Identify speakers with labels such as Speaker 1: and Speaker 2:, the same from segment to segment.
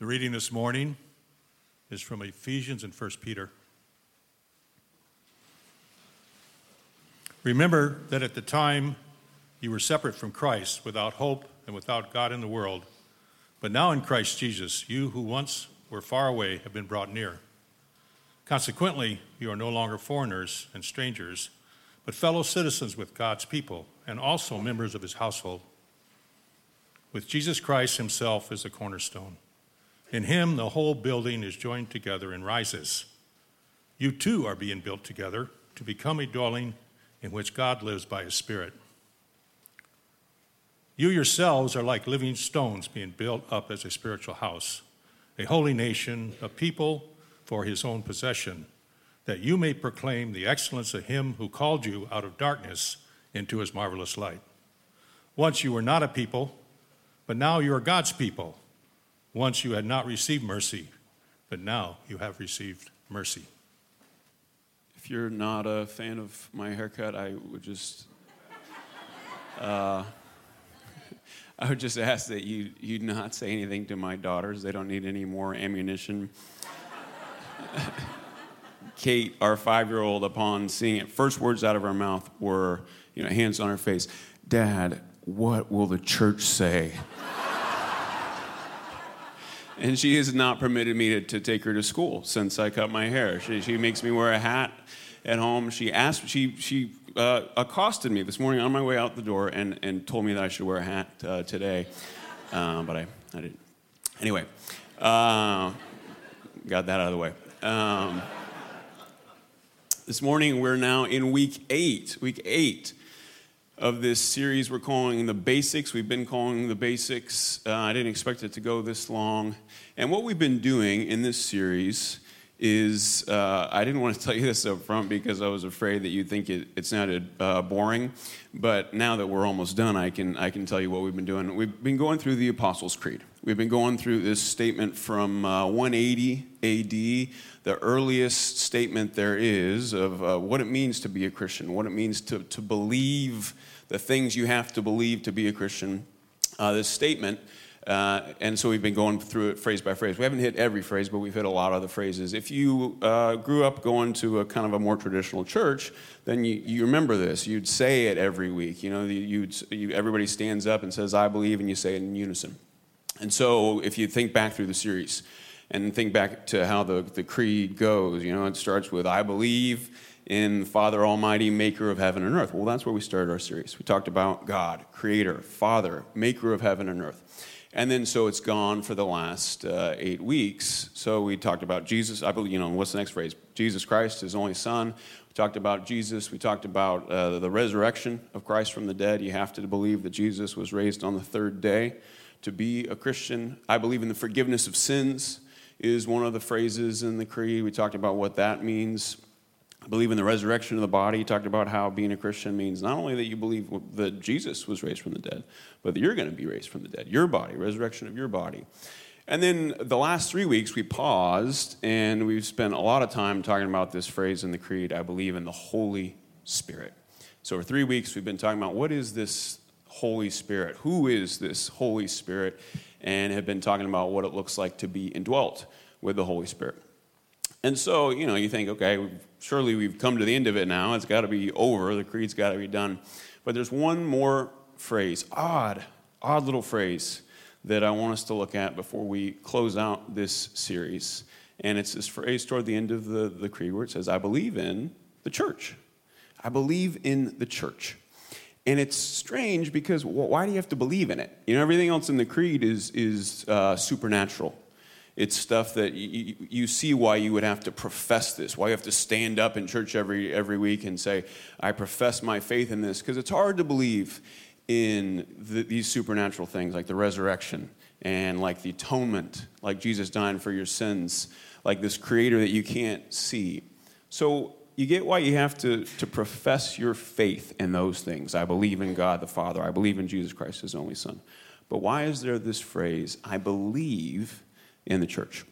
Speaker 1: The reading this morning is from Ephesians and 1 Peter. Remember that at the time you were separate from Christ, without hope and without God in the world. But now in Christ Jesus, you who once were far away have been brought near. Consequently, you are no longer foreigners and strangers, but fellow citizens with God's people and also members of his household. With Jesus Christ himself as the cornerstone. In him, the whole building is joined together and rises. You too are being built together to become a dwelling in which God lives by his Spirit. You yourselves are like living stones being built up as a spiritual house, a holy nation, a people for his own possession, that you may proclaim the excellence of him who called you out of darkness into his marvelous light. Once you were not a people, but now you are God's people. Once you had not received mercy, but now you have received mercy.
Speaker 2: If you're not a fan of my haircut, I would just. Uh, I would just ask that you, you not say anything to my daughters. They don't need any more ammunition. Kate, our five year old, upon seeing it, first words out of her mouth were, you know, hands on her face, Dad, what will the church say? And she has not permitted me to, to, take her to school since I cut my hair. She, she makes me wear a hat at home. She asked, she, she uh, accosted me this morning on my way out the door and, and told me that I should wear a hat uh, today, uh, but I, I didn't. Anyway, uh, got that out of the way. Um, this morning we're now in week eight, week eight of this series we're calling the basics. We've been calling the basics. Uh, I didn't expect it to go this long. And what we've been doing in this series is uh, I didn't want to tell you this up front because I was afraid that you'd think it, it sounded uh, boring. But now that we're almost done, I can, I can tell you what we've been doing. We've been going through the Apostles' Creed. We've been going through this statement from uh, 180 AD, the earliest statement there is of uh, what it means to be a Christian, what it means to, to believe the things you have to believe to be a Christian. Uh, this statement uh, and so we've been going through it phrase by phrase. We haven't hit every phrase, but we've hit a lot of the phrases. If you uh, grew up going to a kind of a more traditional church, then you, you remember this. You'd say it every week. You know, you'd, you, everybody stands up and says, I believe, and you say it in unison. And so if you think back through the series and think back to how the, the creed goes, you know, it starts with, I believe in Father Almighty, maker of heaven and earth. Well, that's where we started our series. We talked about God, creator, Father, maker of heaven and earth. And then so it's gone for the last uh, eight weeks. So we talked about Jesus. I believe, you know, what's the next phrase? Jesus Christ, his only son. We talked about Jesus. We talked about uh, the resurrection of Christ from the dead. You have to believe that Jesus was raised on the third day to be a Christian. I believe in the forgiveness of sins, is one of the phrases in the creed. We talked about what that means. I believe in the resurrection of the body. He talked about how being a Christian means not only that you believe that Jesus was raised from the dead, but that you're going to be raised from the dead, your body, resurrection of your body. And then the last three weeks, we paused and we've spent a lot of time talking about this phrase in the Creed I believe in the Holy Spirit. So, for three weeks, we've been talking about what is this Holy Spirit? Who is this Holy Spirit? And have been talking about what it looks like to be indwelt with the Holy Spirit. And so, you know, you think, okay, surely we've come to the end of it now. It's got to be over. The creed's got to be done. But there's one more phrase, odd, odd little phrase that I want us to look at before we close out this series. And it's this phrase toward the end of the, the creed where it says, I believe in the church. I believe in the church. And it's strange because why do you have to believe in it? You know, everything else in the creed is, is uh, supernatural. It's stuff that you, you see why you would have to profess this, why you have to stand up in church every, every week and say, I profess my faith in this, because it's hard to believe in the, these supernatural things like the resurrection and like the atonement, like Jesus dying for your sins, like this creator that you can't see. So you get why you have to, to profess your faith in those things. I believe in God the Father, I believe in Jesus Christ, his only Son. But why is there this phrase, I believe in the church?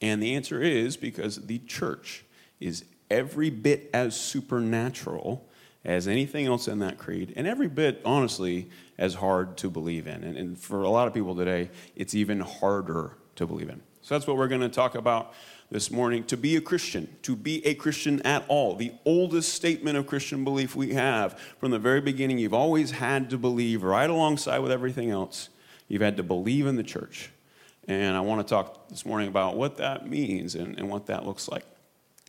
Speaker 2: And the answer is because the church is every bit as supernatural as anything else in that creed, and every bit, honestly, as hard to believe in. And, and for a lot of people today, it's even harder to believe in. So that's what we're going to talk about this morning. To be a Christian, to be a Christian at all, the oldest statement of Christian belief we have from the very beginning, you've always had to believe right alongside with everything else. You've had to believe in the church. And I want to talk this morning about what that means and, and what that looks like.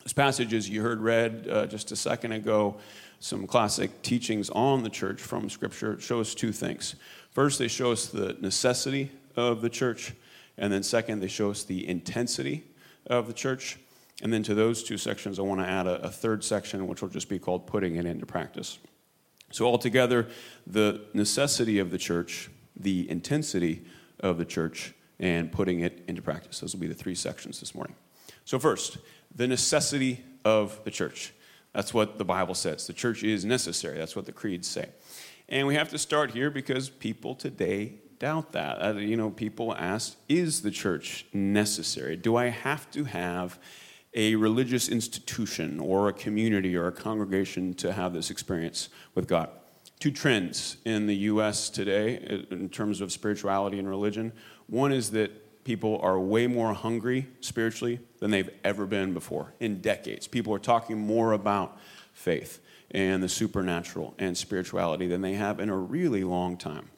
Speaker 2: This passage, as you heard read uh, just a second ago, some classic teachings on the church from Scripture show us two things. First, they show us the necessity of the church, and then second, they show us the intensity of the church. And then to those two sections, I want to add a, a third section, which will just be called putting it into practice. So, altogether, the necessity of the church, the intensity of the church, and putting it into practice. Those will be the three sections this morning. So, first, the necessity of the church. That's what the Bible says. The church is necessary. That's what the creeds say. And we have to start here because people today doubt that. Uh, you know, people ask, is the church necessary? Do I have to have a religious institution or a community or a congregation to have this experience with God? Two trends in the U.S. today in terms of spirituality and religion. One is that people are way more hungry spiritually than they've ever been before in decades. People are talking more about faith and the supernatural and spirituality than they have in a really long time.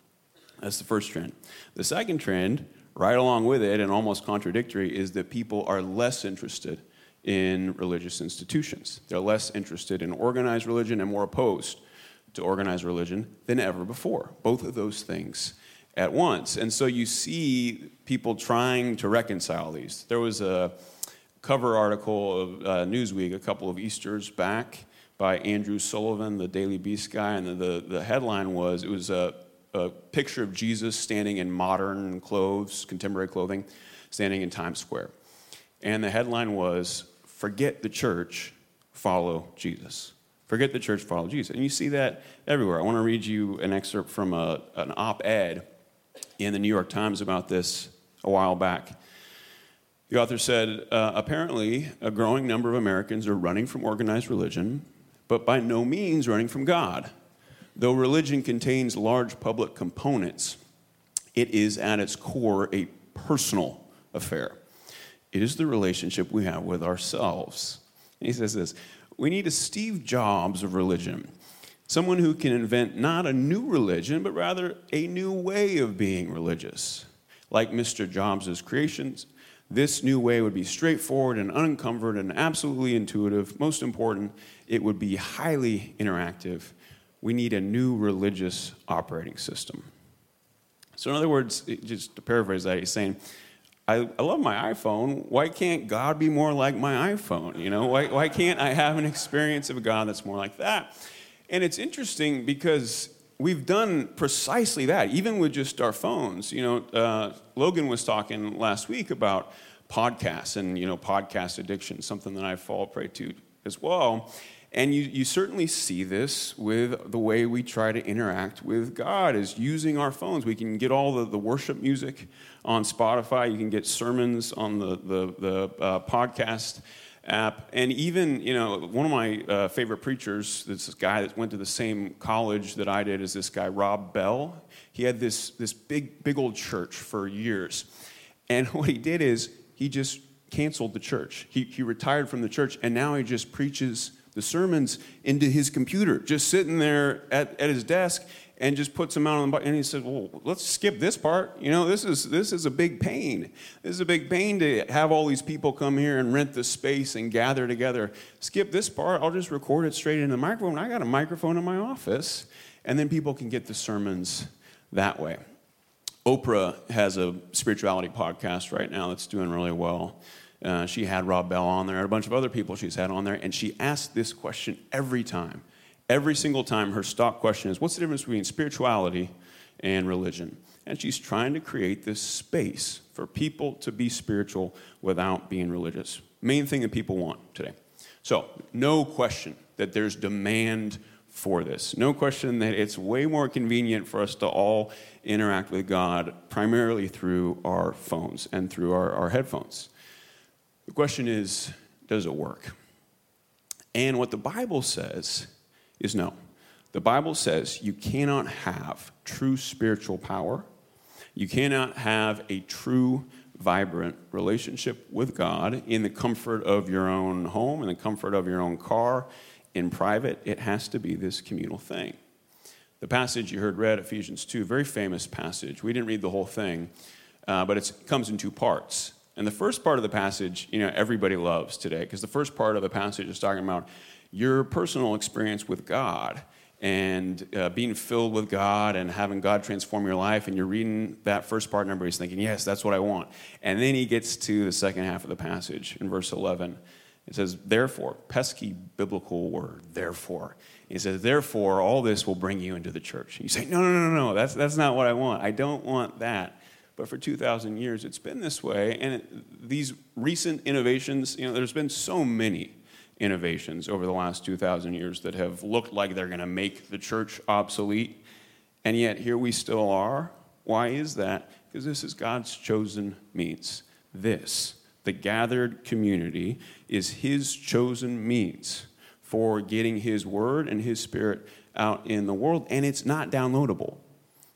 Speaker 2: That's the first trend. The second trend, right along with it and almost contradictory, is that people are less interested in religious institutions. They're less interested in organized religion and more opposed to organized religion than ever before. Both of those things at once. And so you see people trying to reconcile these. There was a cover article of uh, Newsweek a couple of Easters back by Andrew Sullivan, the Daily Beast guy, and the, the, the headline was it was a, a picture of Jesus standing in modern clothes, contemporary clothing, standing in Times Square. And the headline was Forget the church, follow Jesus. Forget the church, follow Jesus. And you see that everywhere. I want to read you an excerpt from a, an op ed in the New York Times about this a while back. The author said uh, apparently, a growing number of Americans are running from organized religion, but by no means running from God. Though religion contains large public components, it is at its core a personal affair. It is the relationship we have with ourselves. And he says this we need a Steve Jobs of religion. Someone who can invent not a new religion, but rather a new way of being religious. Like Mr. Jobs' creations, this new way would be straightforward and unencumbered and absolutely intuitive. Most important, it would be highly interactive. We need a new religious operating system. So, in other words, just to paraphrase that, he's saying, I, I, love my iPhone. Why can't God be more like my iPhone? You know, why, why can't I have an experience of God that's more like that? And it's interesting because we've done precisely that, even with just our phones. You know, uh, Logan was talking last week about podcasts and, you know, podcast addiction, something that I fall prey to as well. And you, you certainly see this with the way we try to interact with God is using our phones. We can get all the, the worship music on Spotify. You can get sermons on the, the, the uh, podcast app. And even, you know, one of my uh, favorite preachers, this guy that went to the same college that I did, is this guy, Rob Bell. He had this, this big, big old church for years. And what he did is he just canceled the church. He, he retired from the church, and now he just preaches the sermons into his computer, just sitting there at, at his desk and just puts them out on the and he said well let's skip this part. You know this is this is a big pain. This is a big pain to have all these people come here and rent the space and gather together. Skip this part. I'll just record it straight into the microphone. I got a microphone in my office. And then people can get the sermons that way. Oprah has a spirituality podcast right now that's doing really well. Uh, she had Rob Bell on there, and a bunch of other people she's had on there, and she asked this question every time. Every single time, her stock question is What's the difference between spirituality and religion? And she's trying to create this space for people to be spiritual without being religious. Main thing that people want today. So, no question that there's demand for this. No question that it's way more convenient for us to all interact with God primarily through our phones and through our, our headphones. The question is does it work? And what the Bible says is no. The Bible says you cannot have true spiritual power, you cannot have a true, vibrant relationship with God in the comfort of your own home, in the comfort of your own car, in private. It has to be this communal thing. The passage you heard read, Ephesians 2, very famous passage. We didn't read the whole thing, uh, but it comes in two parts. And the first part of the passage, you know, everybody loves today, because the first part of the passage is talking about your personal experience with God and uh, being filled with God and having God transform your life. And you're reading that first part, and everybody's thinking, yes, that's what I want. And then he gets to the second half of the passage in verse 11. It says, therefore, pesky biblical word, therefore. He says, therefore, all this will bring you into the church. You say, no, no, no, no, that's, that's not what I want. I don't want that. But for 2,000 years, it's been this way. And it, these recent innovations, you know, there's been so many innovations over the last 2,000 years that have looked like they're going to make the church obsolete. And yet, here we still are. Why is that? Because this is God's chosen means. This, the gathered community, is His chosen means for getting His word and His spirit out in the world. And it's not downloadable.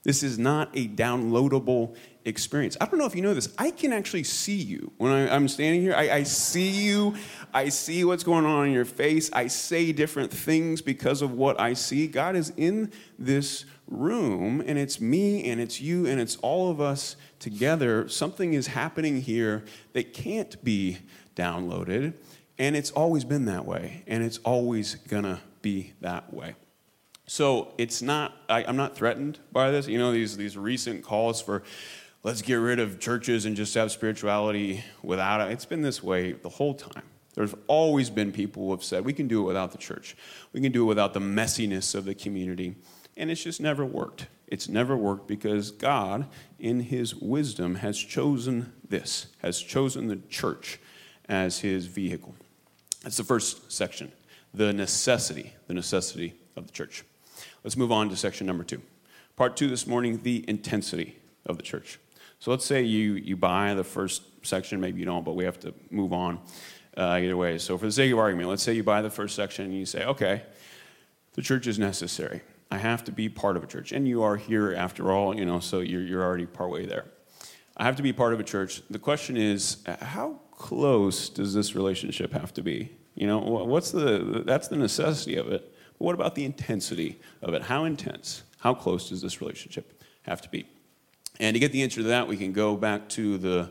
Speaker 2: This is not a downloadable experience. I don't know if you know this. I can actually see you when I, am standing here. I, I, see you. I see what's going on in your face. I say different things because of what I see. God is in this room, and it's me, and it's you, and it's all of us together. Something is happening here that can't be downloaded, and it's always been that way, and it's always gonna be that way. So it's not, I, am not threatened by this. You know, these, these recent calls for let's get rid of churches and just have spirituality without it. It's been this way the whole time. There's always been people who have said, we can do it without the church. We can do it without the messiness of the community. And it's just never worked. It's never worked because God, in His wisdom, has chosen this, has chosen the church as His vehicle. That's the first section the necessity, the necessity of the church. Let's move on to section number two. Part two this morning the intensity of the church. So let's say you, you buy the first section, maybe you don't, but we have to move on uh, either way. So, for the sake of argument, let's say you buy the first section and you say, okay, the church is necessary. I have to be part of a church. And you are here after all, you know, so you're, you're already partway there. I have to be part of a church. The question is, how close does this relationship have to be? You know, what's the, that's the necessity of it. But what about the intensity of it? How intense? How close does this relationship have to be? And to get the answer to that, we can go back to the,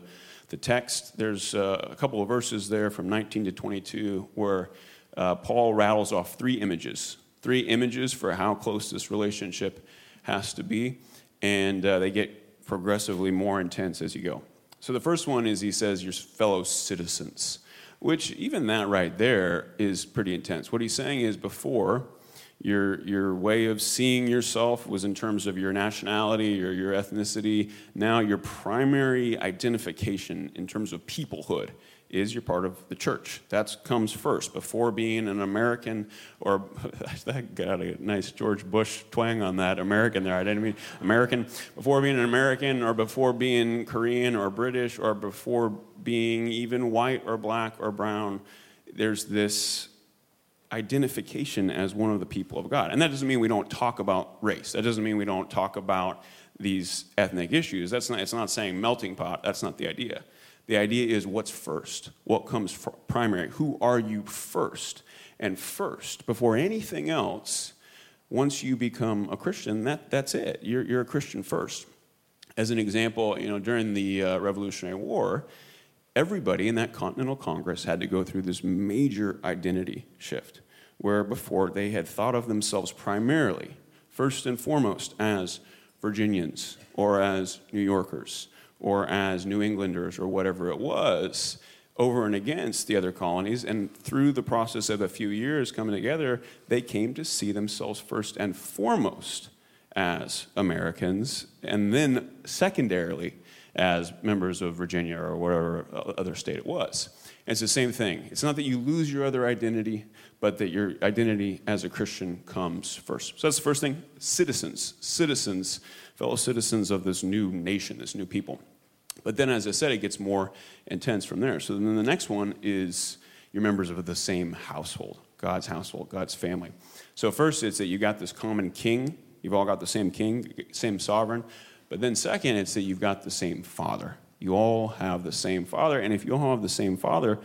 Speaker 2: the text. There's uh, a couple of verses there from 19 to 22 where uh, Paul rattles off three images, three images for how close this relationship has to be. And uh, they get progressively more intense as you go. So the first one is he says, your fellow citizens, which even that right there is pretty intense. What he's saying is before, your, your way of seeing yourself was in terms of your nationality or your ethnicity. Now, your primary identification in terms of peoplehood is you're part of the church. That comes first before being an American or that got a nice George Bush twang on that American there. I didn't mean American before being an American or before being Korean or British or before being even white or black or brown. There's this identification as one of the people of God. And that doesn't mean we don't talk about race. That doesn't mean we don't talk about these ethnic issues. That's not, it's not saying melting pot. That's not the idea. The idea is what's first? What comes primary? Who are you first? And first, before anything else, once you become a Christian, that, that's it. You're, you're a Christian first. As an example, you know, during the uh, Revolutionary War, everybody in that Continental Congress had to go through this major identity shift where before they had thought of themselves primarily, first and foremost, as Virginians or as New Yorkers or as New Englanders or whatever it was, over and against the other colonies. And through the process of a few years coming together, they came to see themselves first and foremost as Americans, and then secondarily as members of Virginia or whatever other state it was. And it's the same thing. It's not that you lose your other identity, but that your identity as a Christian comes first. So that's the first thing citizens, citizens, fellow citizens of this new nation, this new people. But then, as I said, it gets more intense from there. So then the next one is you're members of the same household. God's household, God's family. So, first, it's that you got this common king. You've all got the same king, same sovereign. But then, second, it's that you've got the same father. You all have the same father. And if you all have the same father,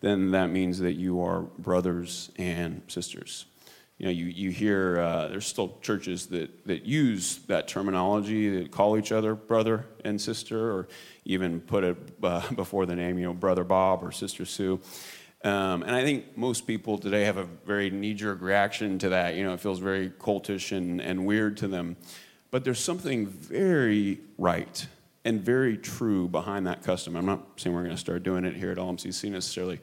Speaker 2: then that means that you are brothers and sisters. You know, you, you hear uh, there's still churches that, that use that terminology that call each other brother and sister, or even put it uh, before the name, you know, brother Bob or sister Sue. Um, and I think most people today have a very knee jerk reaction to that. You know, it feels very cultish and, and weird to them. But there's something very right and very true behind that custom. I'm not saying we're going to start doing it here at LMCC necessarily,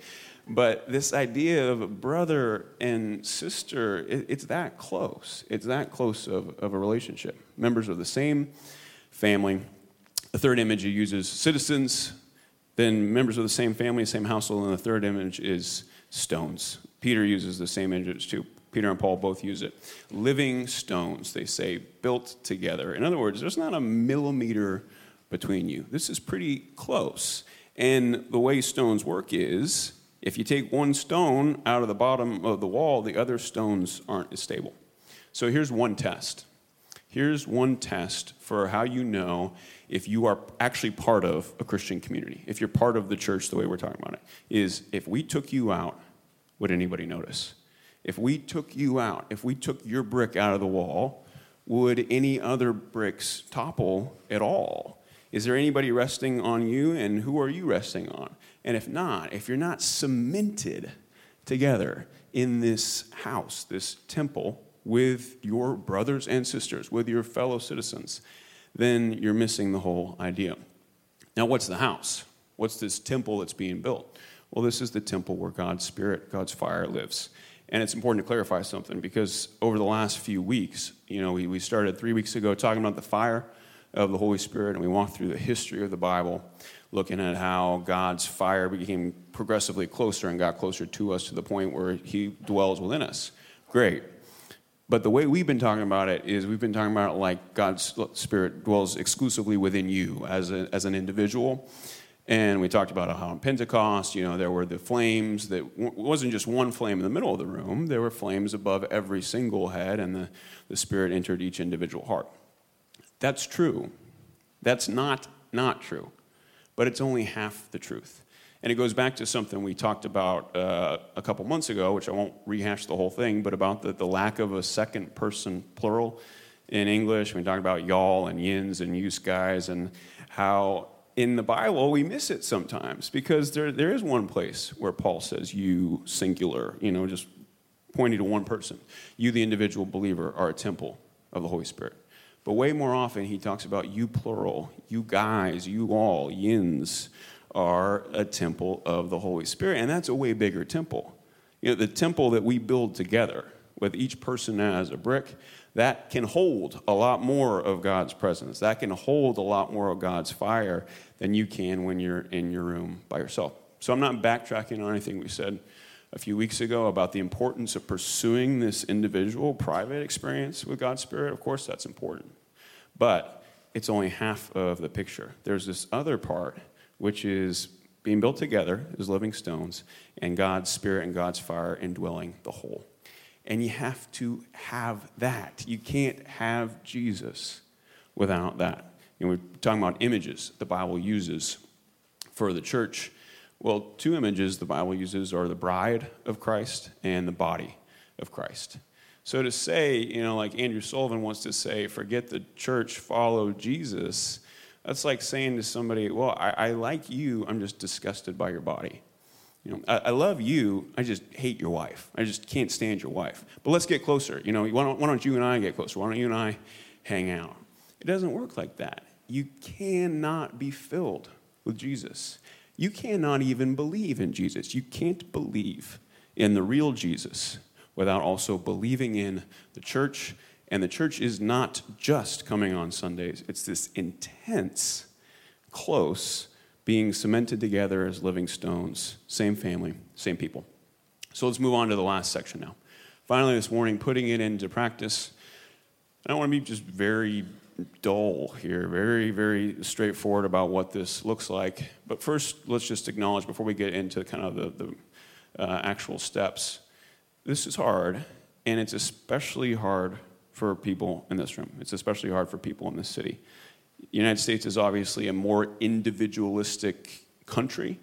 Speaker 2: but this idea of brother and sister, it, it's that close. It's that close of, of a relationship. Members of the same family. The third image he uses citizens, then members of the same family, same household, and the third image is stones. Peter uses the same image too. Peter and Paul both use it. Living stones, they say, built together. In other words, there's not a millimeter between you. This is pretty close. And the way stones work is if you take one stone out of the bottom of the wall, the other stones aren't as stable. So here's one test. Here's one test for how you know if you are actually part of a Christian community, if you're part of the church the way we're talking about it, is if we took you out, would anybody notice? If we took you out, if we took your brick out of the wall, would any other bricks topple at all? Is there anybody resting on you, and who are you resting on? And if not, if you're not cemented together in this house, this temple, with your brothers and sisters, with your fellow citizens, then you're missing the whole idea. Now, what's the house? What's this temple that's being built? Well, this is the temple where God's Spirit, God's fire lives. And it's important to clarify something because over the last few weeks, you know, we, we started three weeks ago talking about the fire of the Holy Spirit, and we walked through the history of the Bible looking at how God's fire became progressively closer and got closer to us to the point where He dwells within us. Great. But the way we've been talking about it is we've been talking about it like God's Spirit dwells exclusively within you as, a, as an individual. And we talked about how on Pentecost, you know, there were the flames that wasn't just one flame in the middle of the room, there were flames above every single head, and the, the Spirit entered each individual heart. That's true. That's not not true but it's only half the truth. And it goes back to something we talked about uh, a couple months ago, which I won't rehash the whole thing, but about the, the lack of a second person plural in English. We talked about y'all and yins and use guys, and how in the Bible we miss it sometimes because there, there is one place where Paul says you singular, you know, just pointing to one person. You, the individual believer, are a temple of the Holy Spirit. But way more often, he talks about you plural, you guys, you all, yins, are a temple of the Holy Spirit. And that's a way bigger temple. You know, the temple that we build together, with each person as a brick, that can hold a lot more of God's presence. That can hold a lot more of God's fire than you can when you're in your room by yourself. So I'm not backtracking on anything we said a few weeks ago about the importance of pursuing this individual private experience with God's Spirit, of course that's important. But it's only half of the picture. There's this other part, which is being built together as living stones, and God's Spirit and God's fire indwelling the whole. And you have to have that. You can't have Jesus without that. Know, we're talking about images the Bible uses for the church well, two images the Bible uses are the bride of Christ and the body of Christ. So to say, you know, like Andrew Sullivan wants to say, forget the church, follow Jesus, that's like saying to somebody, well, I, I like you, I'm just disgusted by your body. You know, I, I, love you, I just hate your wife. I just can't stand your wife. But let's get closer. You know, why don't, why don't you and I get closer? Why don't you and I hang out? It doesn't work like that. You cannot be filled with Jesus you cannot even believe in Jesus. You can't believe in the real Jesus without also believing in the church. And the church is not just coming on Sundays, it's this intense, close, being cemented together as living stones, same family, same people. So let's move on to the last section now. Finally, this morning, putting it into practice. I don't want to be just very dull here, very, very straightforward about what this looks like. But first, let's just acknowledge before we get into kind of the, the uh, actual steps This is hard, and it's especially hard for people in this room. It's especially hard for people in this city. The United States is obviously a more individualistic country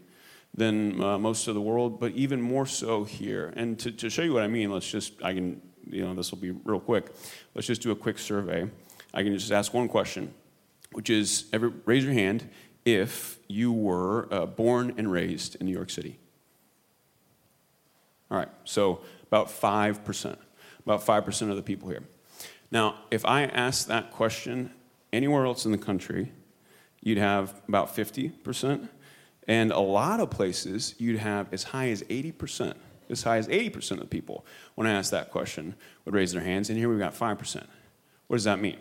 Speaker 2: than uh, most of the world, but even more so here. And to, to show you what I mean, let's just, I can, you know, this will be real quick. Let's just do a quick survey. I can just ask one question, which is every, raise your hand if you were uh, born and raised in New York City. All right, so about 5%. About 5% of the people here. Now, if I ask that question anywhere else in the country, you'd have about 50%. And a lot of places, you'd have as high as 80%. As high as 80% of the people, when I ask that question, would raise their hands. And here we've got 5%. What does that mean?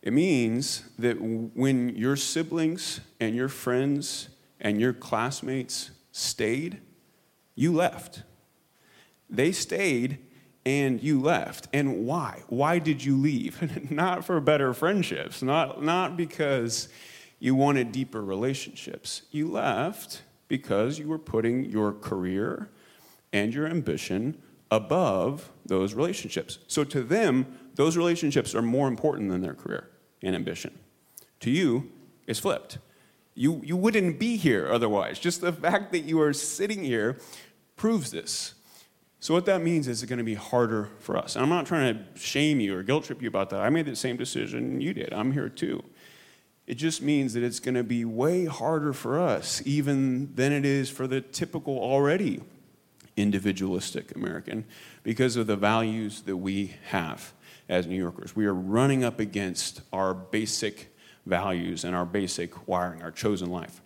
Speaker 2: It means that when your siblings and your friends and your classmates stayed, you left. They stayed and you left. And why? Why did you leave? not for better friendships, not, not because you wanted deeper relationships. You left because you were putting your career and your ambition above those relationships. So to them, those relationships are more important than their career and ambition. To you, it's flipped. You, you wouldn't be here otherwise. Just the fact that you are sitting here proves this. So, what that means is it's going to be harder for us. And I'm not trying to shame you or guilt trip you about that. I made the same decision you did. I'm here too. It just means that it's going to be way harder for us, even than it is for the typical already individualistic American, because of the values that we have as New Yorkers. We are running up against our basic values and our basic wiring, our chosen life.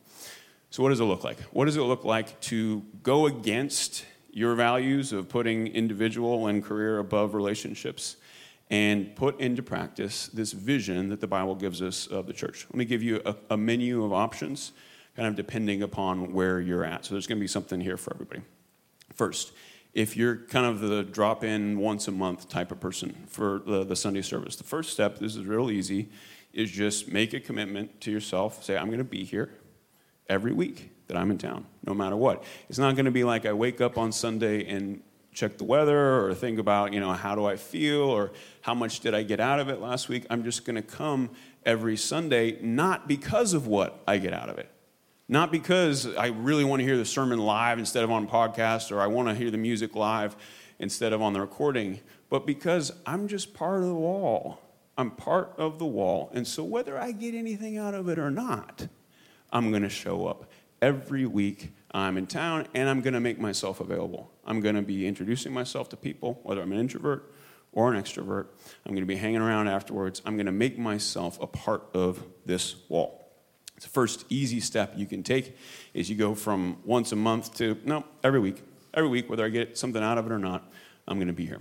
Speaker 2: So, what does it look like? What does it look like to go against your values of putting individual and career above relationships and put into practice this vision that the Bible gives us of the church. Let me give you a, a menu of options, kind of depending upon where you're at. So there's going to be something here for everybody. First, if you're kind of the drop in once a month type of person for the, the Sunday service, the first step, this is real easy, is just make a commitment to yourself. Say, I'm going to be here every week that I'm in town, no matter what. It's not going to be like I wake up on Sunday and check the weather or think about, you know, how do I feel or how much did I get out of it last week. I'm just going to come every Sunday, not because of what I get out of it. Not because I really want to hear the sermon live instead of on podcast or I want to hear the music live instead of on the recording, but because I'm just part of the wall. I'm part of the wall. And so whether I get anything out of it or not, I'm going to show up every week I'm in town and I'm going to make myself available. I'm going to be introducing myself to people, whether I'm an introvert or an extrovert. I'm going to be hanging around afterwards. I'm going to make myself a part of this wall. The first easy step you can take is you go from once a month to no, every week. Every week, whether I get something out of it or not, I'm going to be here.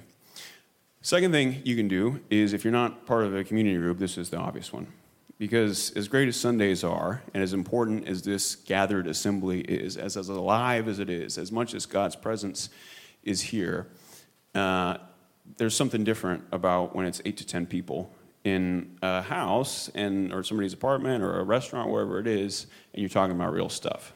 Speaker 2: Second thing you can do is if you're not part of a community group, this is the obvious one. Because as great as Sundays are, and as important as this gathered assembly is, as, as alive as it is, as much as God's presence is here, uh, there's something different about when it's eight to ten people in a house and or somebody's apartment or a restaurant, wherever it is, and you're talking about real stuff.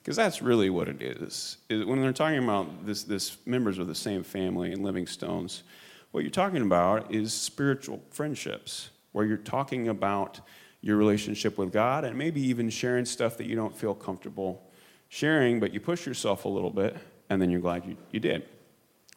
Speaker 2: Because that's really what it is. is. When they're talking about this, this members of the same family and living stones, what you're talking about is spiritual friendships, where you're talking about your relationship with God and maybe even sharing stuff that you don't feel comfortable sharing, but you push yourself a little bit and then you're glad you, you did.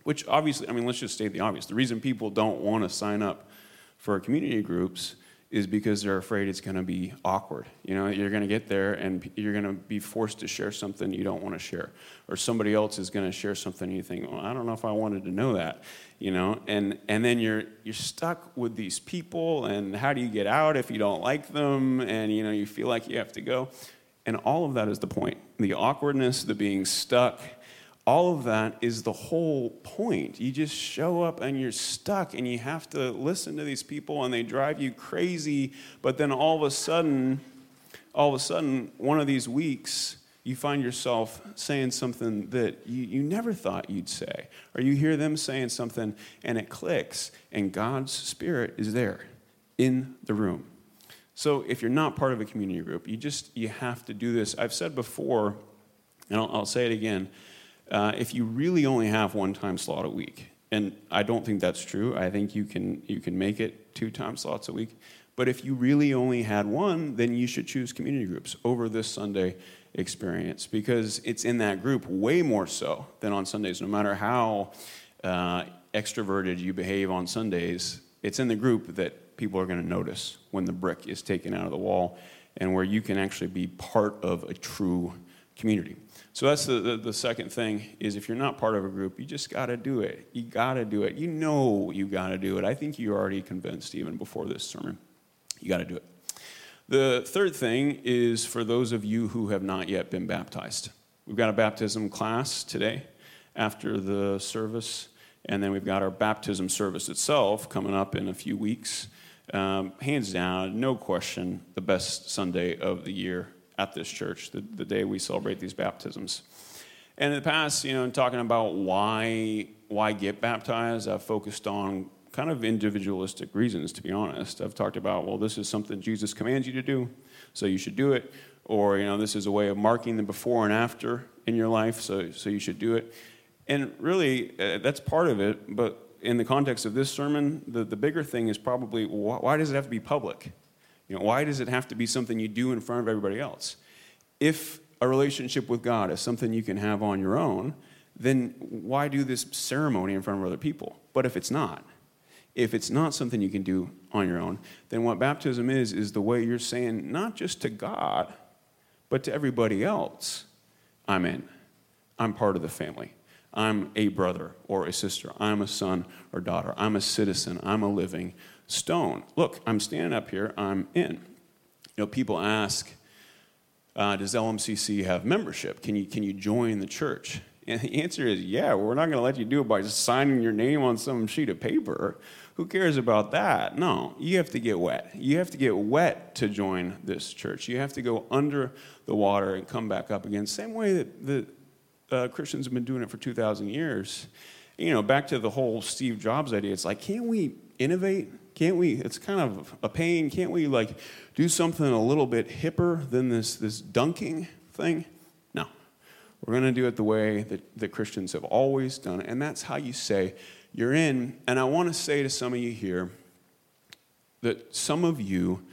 Speaker 2: Which obviously, I mean, let's just state the obvious. The reason people don't want to sign up for community groups is because they're afraid it's going to be awkward. You know, you're going to get there and you're going to be forced to share something you don't want to share, or somebody else is going to share something you think, well, I don't know if I wanted to know that, you know, and and then you're you're stuck with these people, and how do you get out if you don't like them, and you know you feel like you have to go, and all of that is the point. The awkwardness, the being stuck all of that is the whole point. You just show up and you're stuck and you have to listen to these people and they drive you crazy, but then all of a sudden, all of a sudden, one of these weeks, you find yourself saying something that you, you never thought you'd say. Or you hear them saying something and it clicks, and God's Spirit is there in the room. So if you're not part of a community group, you just you have to do this. I've said before, and I'll, I'll say it again uh, if you really only have one time slot a week, and I don't think that's true. I think you can you can make it two time slots a week. But if you really only had one, then you should choose community groups over this Sunday experience because it's in that group way more so than on Sundays. No matter how uh, extroverted you behave on Sundays, it's in the group that people are going to notice when the brick is taken out of the wall and where you can actually be part of a true community. So that's the, the, the, second thing is if you're not part of a group, you just got to do it. You got to do it. You know you got to do it. I think you're already convinced even before this sermon. You got to do it. The third thing is for those of you who have not yet been baptized. We've got a baptism class today after the service, and then we've got our baptism service itself coming up in a few weeks. Um, hands down, no question, the best Sunday of the year at this church, the, the day we celebrate these baptisms. And in the past, you know, in talking about why why get baptized, I've focused on kind of individualistic reasons, to be honest. I've talked about, well, this is something Jesus commands you to do, so you should do it. Or, you know, this is a way of marking the before and after in your life, so, so you should do it. And really, uh, that's part of it, but in the context of this sermon, the, the bigger thing is probably why, why does it have to be public? You know, why does it have to be something you do in front of everybody else? If a relationship with God is something you can have on your own, then why do this ceremony in front of other people? But if it's not, if it's not something you can do on your own, then what baptism is, is the way you're saying, not just to God, but to everybody else, I'm in. I'm part of the family. I'm a brother or a sister. I'm a son or daughter. I'm a citizen. I'm a living stone. Look, I'm standing up here. I'm in. You know, people ask, uh, does LMCC have membership? Can you, can you join the church? And the answer is, yeah, we're not going to let you do it by just signing your name on some sheet of paper. Who cares about that? No, you have to get wet. You have to get wet to join this church. You have to go under the water and come back up again. Same way that the uh, Christians have been doing it for 2,000 years. You know, back to the whole Steve Jobs idea. It's like, can't we innovate? Can't we? It's kind of a pain. Can't we like do something a little bit hipper than this this dunking thing? No, we're going to do it the way that, that Christians have always done it, and that's how you say you're in. And I want to say to some of you here that some of you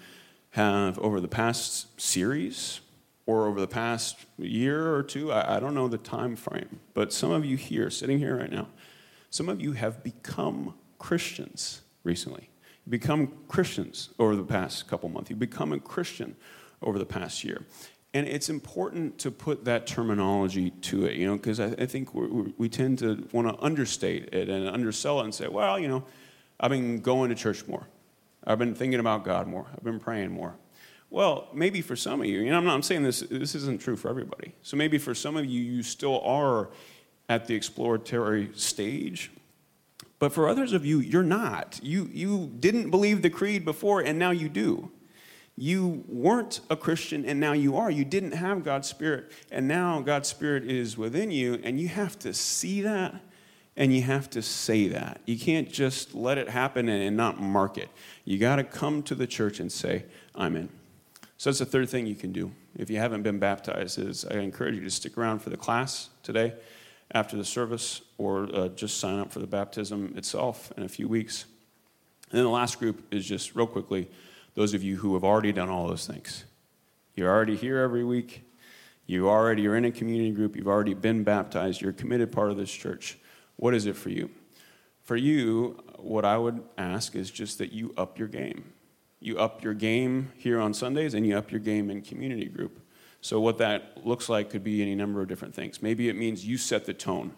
Speaker 2: have, over the past series or over the past year or two, I, I don't know the time frame, but some of you here, sitting here right now, some of you have become Christians recently. Become Christians over the past couple months. You've become a Christian over the past year. And it's important to put that terminology to it, you know, because I, I, think we we tend to want to understate it and undersell it and say, well, you know, I've been going to church more. I've been thinking about God more. I've been praying more. Well, maybe for some of you, you know, I'm not I'm saying this, this isn't true for everybody. So maybe for some of you, you still are at the exploratory stage. But for others of you, you're not. You, you didn't believe the creed before, and now you do you weren't a Christian and now you are. You didn't have God's Spirit and now God's Spirit is within you, and you have to see that and you have to say that. You can't just let it happen and not mark it. You got to come to the church and say, I'm in. So that's the third thing you can do. If you haven't been baptized, is I encourage you to stick around for the class today after the service or uh, just sign up for the baptism itself in a few weeks. And then the last group is just real quickly those of you who have already done all those things. You're already here every week. You already are in a community group. You've already been baptized. You're a committed part of this church. What is it for you? For you, what I would ask is just that you up your game. You up your game here on Sundays and you up your game in community group. So, what that looks like could be any number of different things. Maybe it means you set the tone,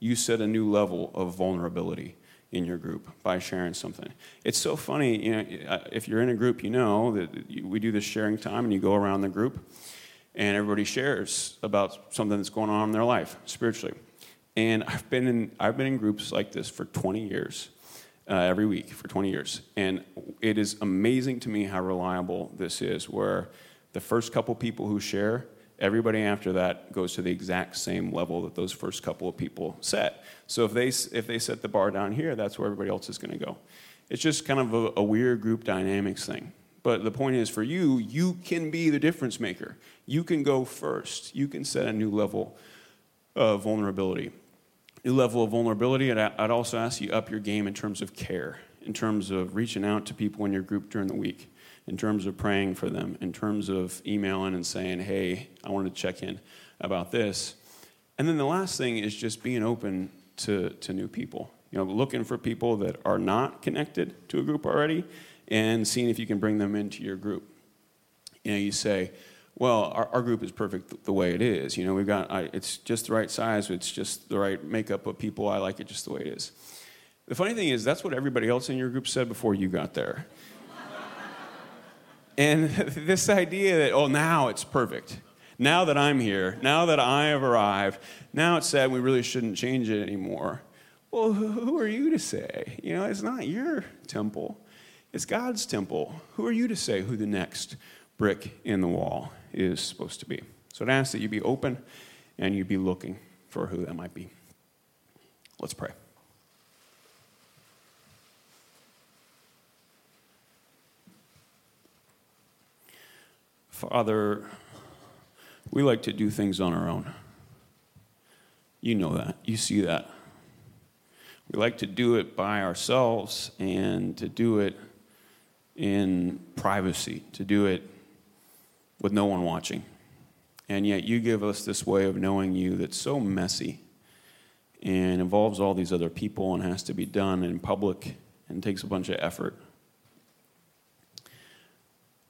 Speaker 2: you set a new level of vulnerability in your group by sharing something. It's so funny, you know, uh, if you're in a group, you know that we do this sharing time and you go around the group and everybody shares about something that's going on in their life spiritually. And I've been in, I've been in groups like this for 20 years, uh, every week for 20 years. And it is amazing to me how reliable this is, where the first couple people who share, everybody after that goes to the exact same level that those first couple of people set. So if they, if they set the bar down here, that's where everybody else is going to go. It's just kind of a, a weird group dynamics thing. But the point is, for you, you can be the difference maker. You can go first. You can set a new level of vulnerability. New level of vulnerability, I'd, I'd also ask you up your game in terms of care, in terms of reaching out to people in your group during the week, in terms of praying for them, in terms of emailing and saying, hey, I want to check in about this. And then the last thing is just being open to, to new people. You know, looking for people that are not connected to a group already and seeing if you can bring them into your group. You know, you say, well, our, our group is perfect the way it is. You know, we've got, I, it's just the right size, it's just the right makeup of people. I like it just the way it is. The funny thing is, that's what everybody else in your group said before you got there. And this idea that, oh, now it's perfect. Now that I'm here, now that I have arrived, now it's said we really shouldn't change it anymore. Well, who are you to say? You know, it's not your temple, it's God's temple. Who are you to say who the next brick in the wall is supposed to be? So I'd ask that you be open and you be looking for who that might be. Let's pray. Father, we like to do things on our own. You know that. You see that. We like to do it by ourselves and to do it in privacy, to do it with no one watching. And yet you give us this way of knowing you that's so messy and involves all these other people and has to be done in public and takes a bunch of effort.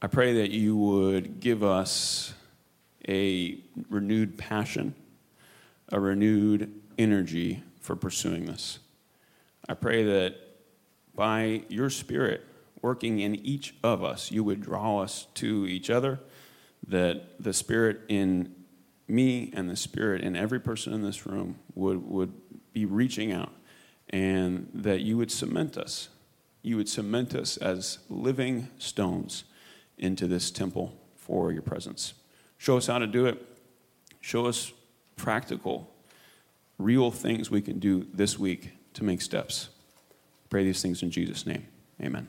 Speaker 2: I pray that you would give us a renewed passion, a renewed energy for pursuing this. I pray that by your Spirit working in each of us, you would draw us to each other, that the Spirit in me and the Spirit in every person in this room would, would be reaching out, and that you would cement us. You would cement us as living stones into this temple for your presence. Show us how to do it. Show us practical, real things we can do this week to make steps. Pray these things in Jesus' name. Amen.